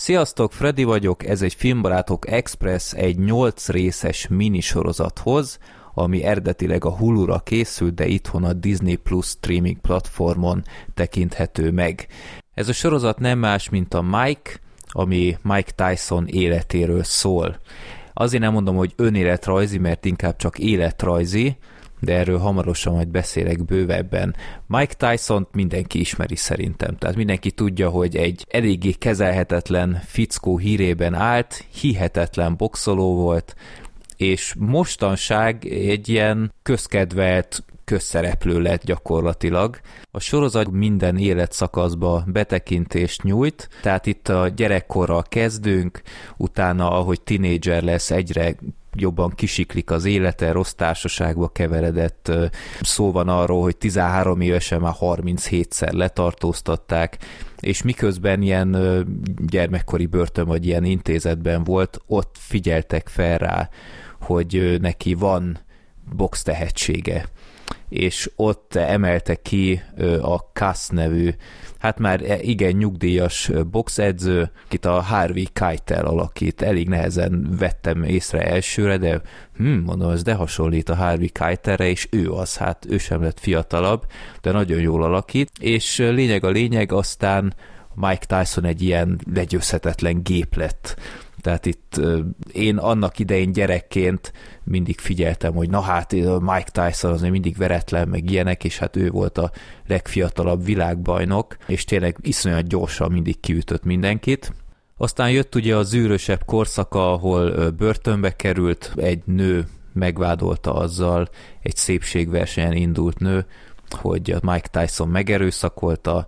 Sziasztok, Freddy vagyok, ez egy Filmbarátok Express egy 8 részes minisorozathoz, ami eredetileg a Hulu-ra készült, de itthon a Disney Plus streaming platformon tekinthető meg. Ez a sorozat nem más, mint a Mike, ami Mike Tyson életéről szól. Azért nem mondom, hogy önéletrajzi, mert inkább csak életrajzi, de erről hamarosan majd beszélek bővebben. Mike tyson mindenki ismeri szerintem, tehát mindenki tudja, hogy egy eléggé kezelhetetlen fickó hírében állt, hihetetlen boxoló volt, és mostanság egy ilyen közkedvelt közszereplő lett gyakorlatilag. A sorozat minden életszakaszba betekintést nyújt, tehát itt a gyerekkorral kezdünk, utána, ahogy tinédzser lesz, egyre jobban kisiklik az élete, rossz társaságba keveredett. Szó van arról, hogy 13 évesen már 37-szer letartóztatták, és miközben ilyen gyermekkori börtön vagy ilyen intézetben volt, ott figyeltek fel rá, hogy neki van box tehetsége és ott emelte ki a Kass nevű, hát már e, igen nyugdíjas boxedző, akit a Harvey Keitel alakít. Elég nehezen vettem észre elsőre, de hm, mondom, ez de hasonlít a Harvey Keitelre, és ő az, hát ő sem lett fiatalabb, de nagyon jól alakít, és lényeg a lényeg, aztán Mike Tyson egy ilyen legyőzhetetlen gép lett tehát itt én annak idején gyerekként mindig figyeltem, hogy na hát Mike Tyson az mindig veretlen, meg ilyenek, és hát ő volt a legfiatalabb világbajnok, és tényleg iszonyat gyorsan mindig kiütött mindenkit. Aztán jött ugye a zűrösebb korszaka, ahol börtönbe került, egy nő megvádolta azzal, egy szépségversenyen indult nő, hogy Mike Tyson megerőszakolta,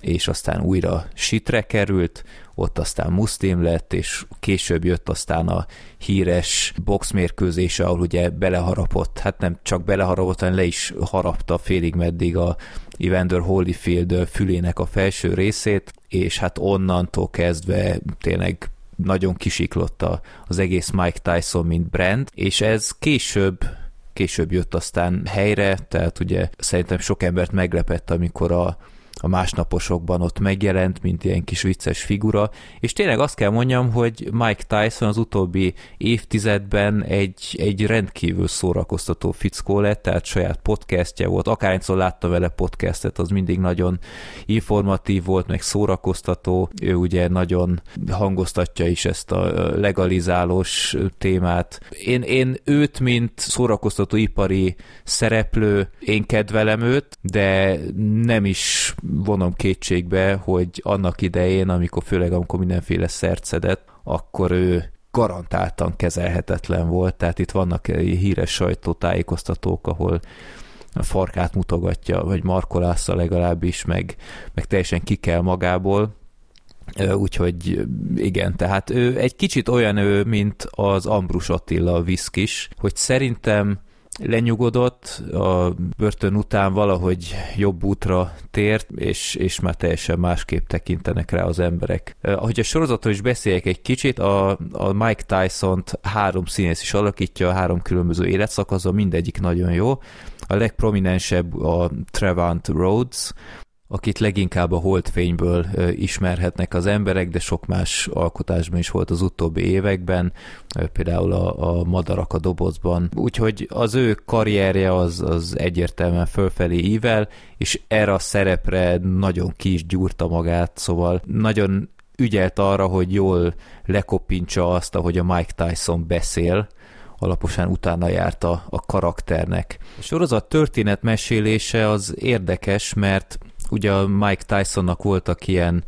és aztán újra sitre került, ott aztán muszlim lett, és később jött aztán a híres boxmérkőzése, ahol ugye beleharapott, hát nem csak beleharapott, hanem le is harapta félig meddig a Evander Holyfield fülének a felső részét, és hát onnantól kezdve tényleg nagyon kisiklott az egész Mike Tyson, mint brand, és ez később később jött aztán helyre, tehát ugye szerintem sok embert meglepett, amikor a a másnaposokban ott megjelent, mint ilyen kis vicces figura, és tényleg azt kell mondjam, hogy Mike Tyson az utóbbi évtizedben egy, egy rendkívül szórakoztató fickó lett, tehát saját podcastje volt, akárhányszor láttam vele podcastet, az mindig nagyon informatív volt, meg szórakoztató, ő ugye nagyon hangoztatja is ezt a legalizálós témát. Én, én őt, mint szórakoztató ipari szereplő, én kedvelem őt, de nem is vonom kétségbe, hogy annak idején, amikor főleg amikor mindenféle szert szedett, akkor ő garantáltan kezelhetetlen volt, tehát itt vannak híres sajtótájékoztatók, ahol a farkát mutogatja, vagy markolásza legalábbis, meg, meg teljesen ki kell magából, úgyhogy igen, tehát ő egy kicsit olyan ő, mint az Ambrus Attila viszkis, hogy szerintem lenyugodott, a börtön után valahogy jobb útra tért, és, és már teljesen másképp tekintenek rá az emberek. Ahogy a sorozatról is beszéljek egy kicsit, a, a Mike Tyson-t három színész is alakítja, három különböző életszakaszon, mindegyik nagyon jó. A legprominensebb a Trevant Rhodes, akit leginkább a holdfényből ismerhetnek az emberek, de sok más alkotásban is volt az utóbbi években, például a, a Madarak a dobozban. Úgyhogy az ő karrierje az, az egyértelműen fölfelé ível, és erre a szerepre nagyon ki is gyúrta magát, szóval nagyon ügyelt arra, hogy jól lekopintsa azt, ahogy a Mike Tyson beszél, alaposan utána járt a, a karakternek. A sorozat történetmesélése az érdekes, mert ugye a Mike Tysonnak voltak ilyen,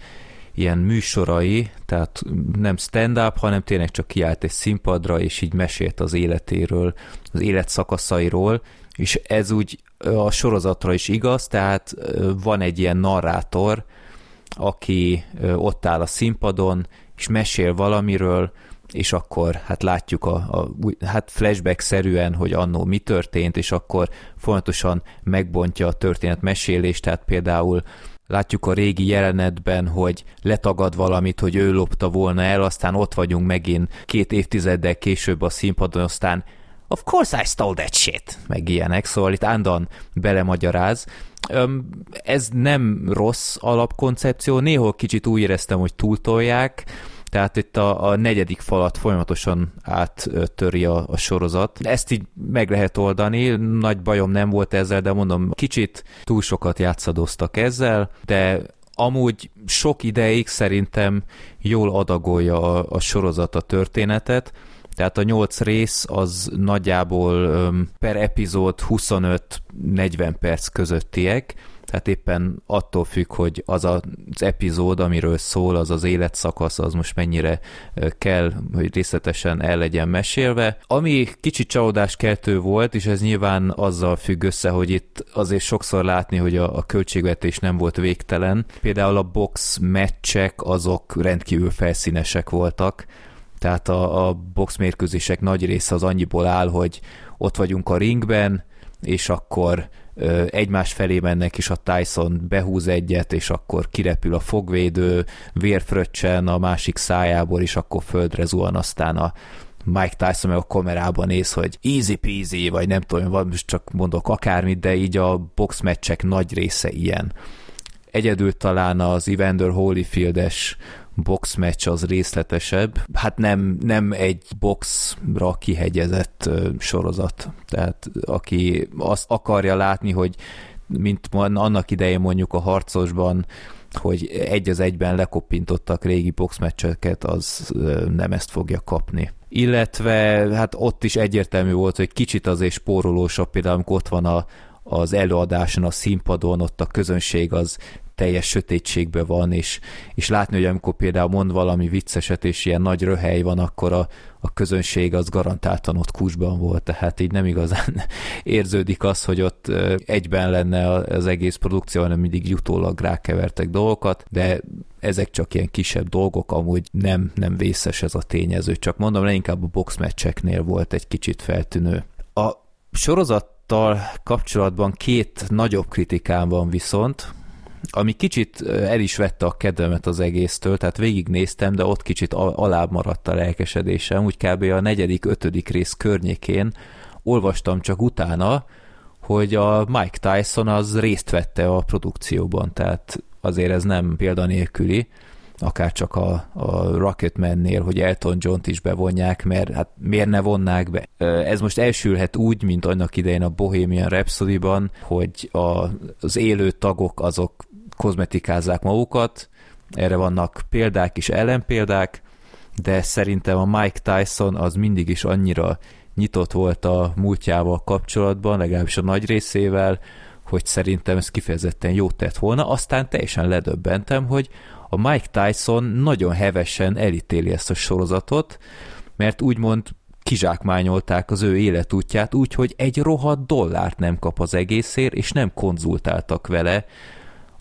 ilyen műsorai, tehát nem stand-up, hanem tényleg csak kiállt egy színpadra, és így mesélt az életéről, az élet szakaszairól, és ez úgy a sorozatra is igaz, tehát van egy ilyen narrátor, aki ott áll a színpadon, és mesél valamiről, és akkor hát látjuk a, a hát flashback-szerűen, hogy annó mi történt, és akkor fontosan megbontja a történet mesélést, tehát például látjuk a régi jelenetben, hogy letagad valamit, hogy ő lopta volna el, aztán ott vagyunk megint két évtizeddel később a színpadon, aztán of course I stole that shit, meg ilyenek, szóval itt Andan belemagyaráz. Ez nem rossz alapkoncepció, néhol kicsit úgy éreztem, hogy túltolják, tehát itt a, a negyedik falat folyamatosan áttöri a, a sorozat. Ezt így meg lehet oldani, nagy bajom nem volt ezzel, de mondom, kicsit túl sokat játszadoztak ezzel, de amúgy sok ideig szerintem jól adagolja a, a sorozat a történetet, tehát a nyolc rész az nagyjából per epizód 25-40 perc közöttiek, tehát éppen attól függ, hogy az az epizód, amiről szól, az az életszakasz, az most mennyire kell, hogy részletesen el legyen mesélve. Ami kicsit csalódáskeltő volt, és ez nyilván azzal függ össze, hogy itt azért sokszor látni, hogy a, a költségvetés nem volt végtelen. Például a box meccsek azok rendkívül felszínesek voltak, tehát a, a box mérkőzések nagy része az annyiból áll, hogy ott vagyunk a ringben, és akkor egymás felé mennek, és a Tyson behúz egyet, és akkor kirepül a fogvédő, vérfröccsen a másik szájából, és akkor földre zuhan, aztán a Mike Tyson meg a kamerában néz, hogy easy peasy, vagy nem tudom, vagy most csak mondok akármit, de így a boxmeccsek nagy része ilyen. Egyedül talán az Evander Holyfield-es boxmeccs az részletesebb. Hát nem, nem egy boxra kihegyezett sorozat. Tehát aki azt akarja látni, hogy mint annak idején mondjuk a harcosban, hogy egy az egyben lekopintottak régi boxmeccseket, az nem ezt fogja kapni. Illetve hát ott is egyértelmű volt, hogy kicsit azért spórolósabb, például amikor ott van a, az előadáson, a színpadon, ott a közönség az teljes sötétségben van, és, és látni, hogy amikor például mond valami vicceset, és ilyen nagy röhely van, akkor a, a közönség az garantáltan ott kusban volt, tehát így nem igazán érződik az, hogy ott egyben lenne az egész produkció, hanem mindig jutólag rákevertek dolgokat, de ezek csak ilyen kisebb dolgok, amúgy nem, nem vészes ez a tényező, csak mondom, leginkább a boxmeccseknél volt egy kicsit feltűnő. A sorozattal kapcsolatban két nagyobb kritikám van viszont, ami kicsit el is vette a kedvemet az egésztől, tehát végignéztem, de ott kicsit alább maradt a lelkesedésem, úgy kb. a negyedik, ötödik rész környékén olvastam csak utána, hogy a Mike Tyson az részt vette a produkcióban, tehát azért ez nem példanélküli, akár csak a, a Rocketman-nél, hogy Elton John-t is bevonják, mert hát miért ne vonnák be? Ez most elsülhet úgy, mint annak idején a Bohemian Rhapsody-ban, hogy a, az élő tagok azok kozmetikázzák magukat, erre vannak példák és ellenpéldák, de szerintem a Mike Tyson az mindig is annyira nyitott volt a múltjával kapcsolatban, legalábbis a nagy részével, hogy szerintem ez kifejezetten jót tett volna. Aztán teljesen ledöbbentem, hogy a Mike Tyson nagyon hevesen elítéli ezt a sorozatot, mert úgymond kizsákmányolták az ő életútját úgy, hogy egy rohadt dollárt nem kap az egészért, és nem konzultáltak vele,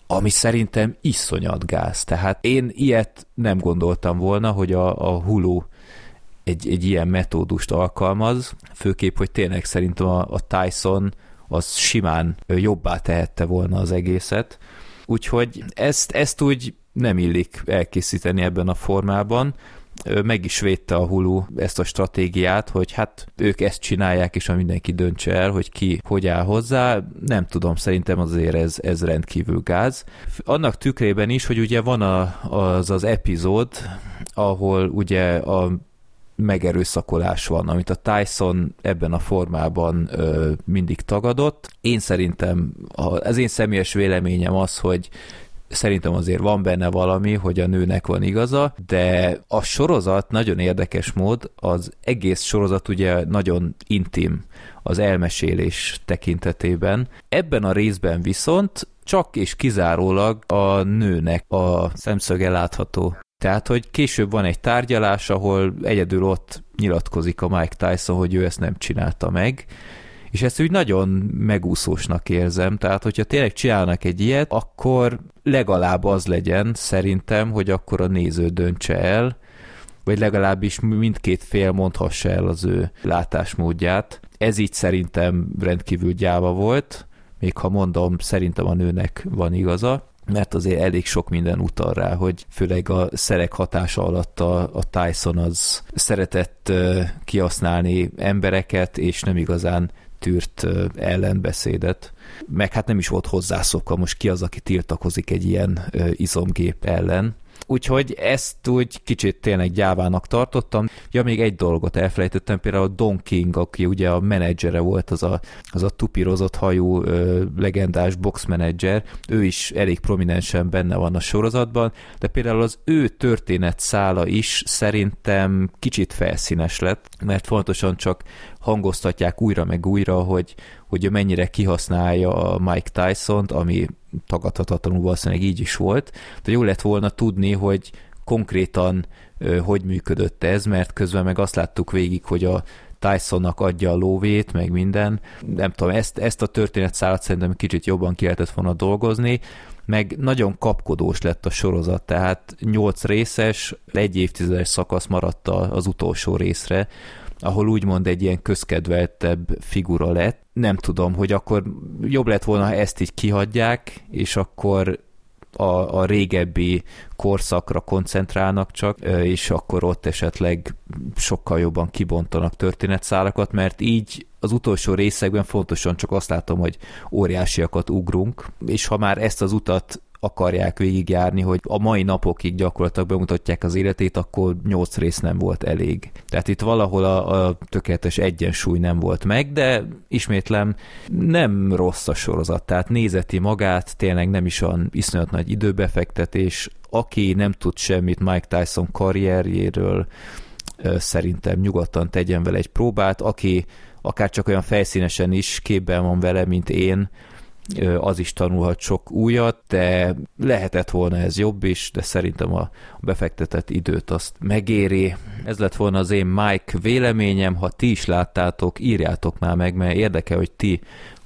ami szerintem iszonyat gáz. Tehát én ilyet nem gondoltam volna, hogy a, a Hulu egy, egy ilyen metódust alkalmaz, főképp, hogy tényleg szerintem a, a Tyson az simán jobbá tehette volna az egészet. Úgyhogy ezt, ezt úgy nem illik elkészíteni ebben a formában meg is védte a Hulu ezt a stratégiát, hogy hát ők ezt csinálják, és a mindenki döntse el, hogy ki hogy áll hozzá. Nem tudom, szerintem azért ez, ez rendkívül gáz. Annak tükrében is, hogy ugye van a, az az epizód, ahol ugye a megerőszakolás van, amit a Tyson ebben a formában ö, mindig tagadott. Én szerintem, az én személyes véleményem az, hogy szerintem azért van benne valami, hogy a nőnek van igaza, de a sorozat nagyon érdekes mód, az egész sorozat ugye nagyon intim az elmesélés tekintetében. Ebben a részben viszont csak és kizárólag a nőnek a szemszöge látható. Tehát, hogy később van egy tárgyalás, ahol egyedül ott nyilatkozik a Mike Tyson, hogy ő ezt nem csinálta meg, és ezt úgy nagyon megúszósnak érzem, tehát hogyha tényleg csinálnak egy ilyet, akkor legalább az legyen szerintem, hogy akkor a néző döntse el, vagy legalábbis mindkét fél mondhassa el az ő látásmódját. Ez így szerintem rendkívül gyáva volt, még ha mondom, szerintem a nőnek van igaza, mert azért elég sok minden utal rá, hogy főleg a szerek hatása alatt a, a Tyson az szeretett uh, kihasználni embereket, és nem igazán tűrt ellenbeszédet, meg hát nem is volt hozzászokva most ki az, aki tiltakozik egy ilyen izomgép ellen. Úgyhogy ezt úgy kicsit tényleg gyávának tartottam. Ja, még egy dolgot elfelejtettem, például a Don King, aki ugye a menedzsere volt, az a, az a tupírozott hajú ö, legendás boxmenedzser, ő is elég prominensen benne van a sorozatban, de például az ő történet szála is szerintem kicsit felszínes lett, mert fontosan csak hangoztatják újra meg újra, hogy, hogy mennyire kihasználja a Mike Tyson-t, ami tagadhatatlanul valószínűleg így is volt, de jó lett volna tudni, hogy konkrétan hogy működött ez, mert közben meg azt láttuk végig, hogy a Tysonnak adja a lóvét, meg minden. Nem tudom, ezt, ezt a történetszálat szerintem kicsit jobban ki lehetett volna dolgozni, meg nagyon kapkodós lett a sorozat, tehát nyolc részes, egy évtizedes szakasz maradt az utolsó részre, ahol úgymond egy ilyen közkedveltebb figura lett. Nem tudom, hogy akkor jobb lett volna, ha ezt így kihagyják, és akkor a, a régebbi korszakra koncentrálnak csak, és akkor ott esetleg sokkal jobban kibontanak történetszálakat, mert így az utolsó részekben fontosan csak azt látom, hogy óriásiakat ugrunk, és ha már ezt az utat akarják végigjárni, hogy a mai napokig gyakorlatilag bemutatják az életét, akkor nyolc rész nem volt elég. Tehát itt valahol a, a tökéletes egyensúly nem volt meg, de ismétlem nem rossz a sorozat, tehát nézeti magát, tényleg nem is olyan iszonyat nagy időbefektetés, aki nem tud semmit Mike Tyson karrierjéről, szerintem nyugodtan tegyen vele egy próbát, aki akár csak olyan felszínesen is képben van vele, mint én, az is tanulhat sok újat, de lehetett volna ez jobb is, de szerintem a befektetett időt azt megéri. Ez lett volna az én Mike véleményem, ha ti is láttátok, írjátok már meg, mert érdekel, hogy ti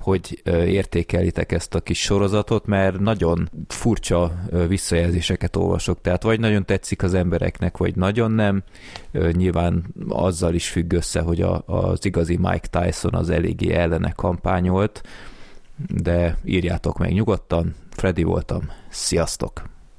hogy értékelitek ezt a kis sorozatot, mert nagyon furcsa visszajelzéseket olvasok, tehát vagy nagyon tetszik az embereknek, vagy nagyon nem. Nyilván azzal is függ össze, hogy a, az igazi Mike Tyson az eléggé ellene kampányolt, de írjátok meg nyugodtan. Freddy voltam. Sziasztok!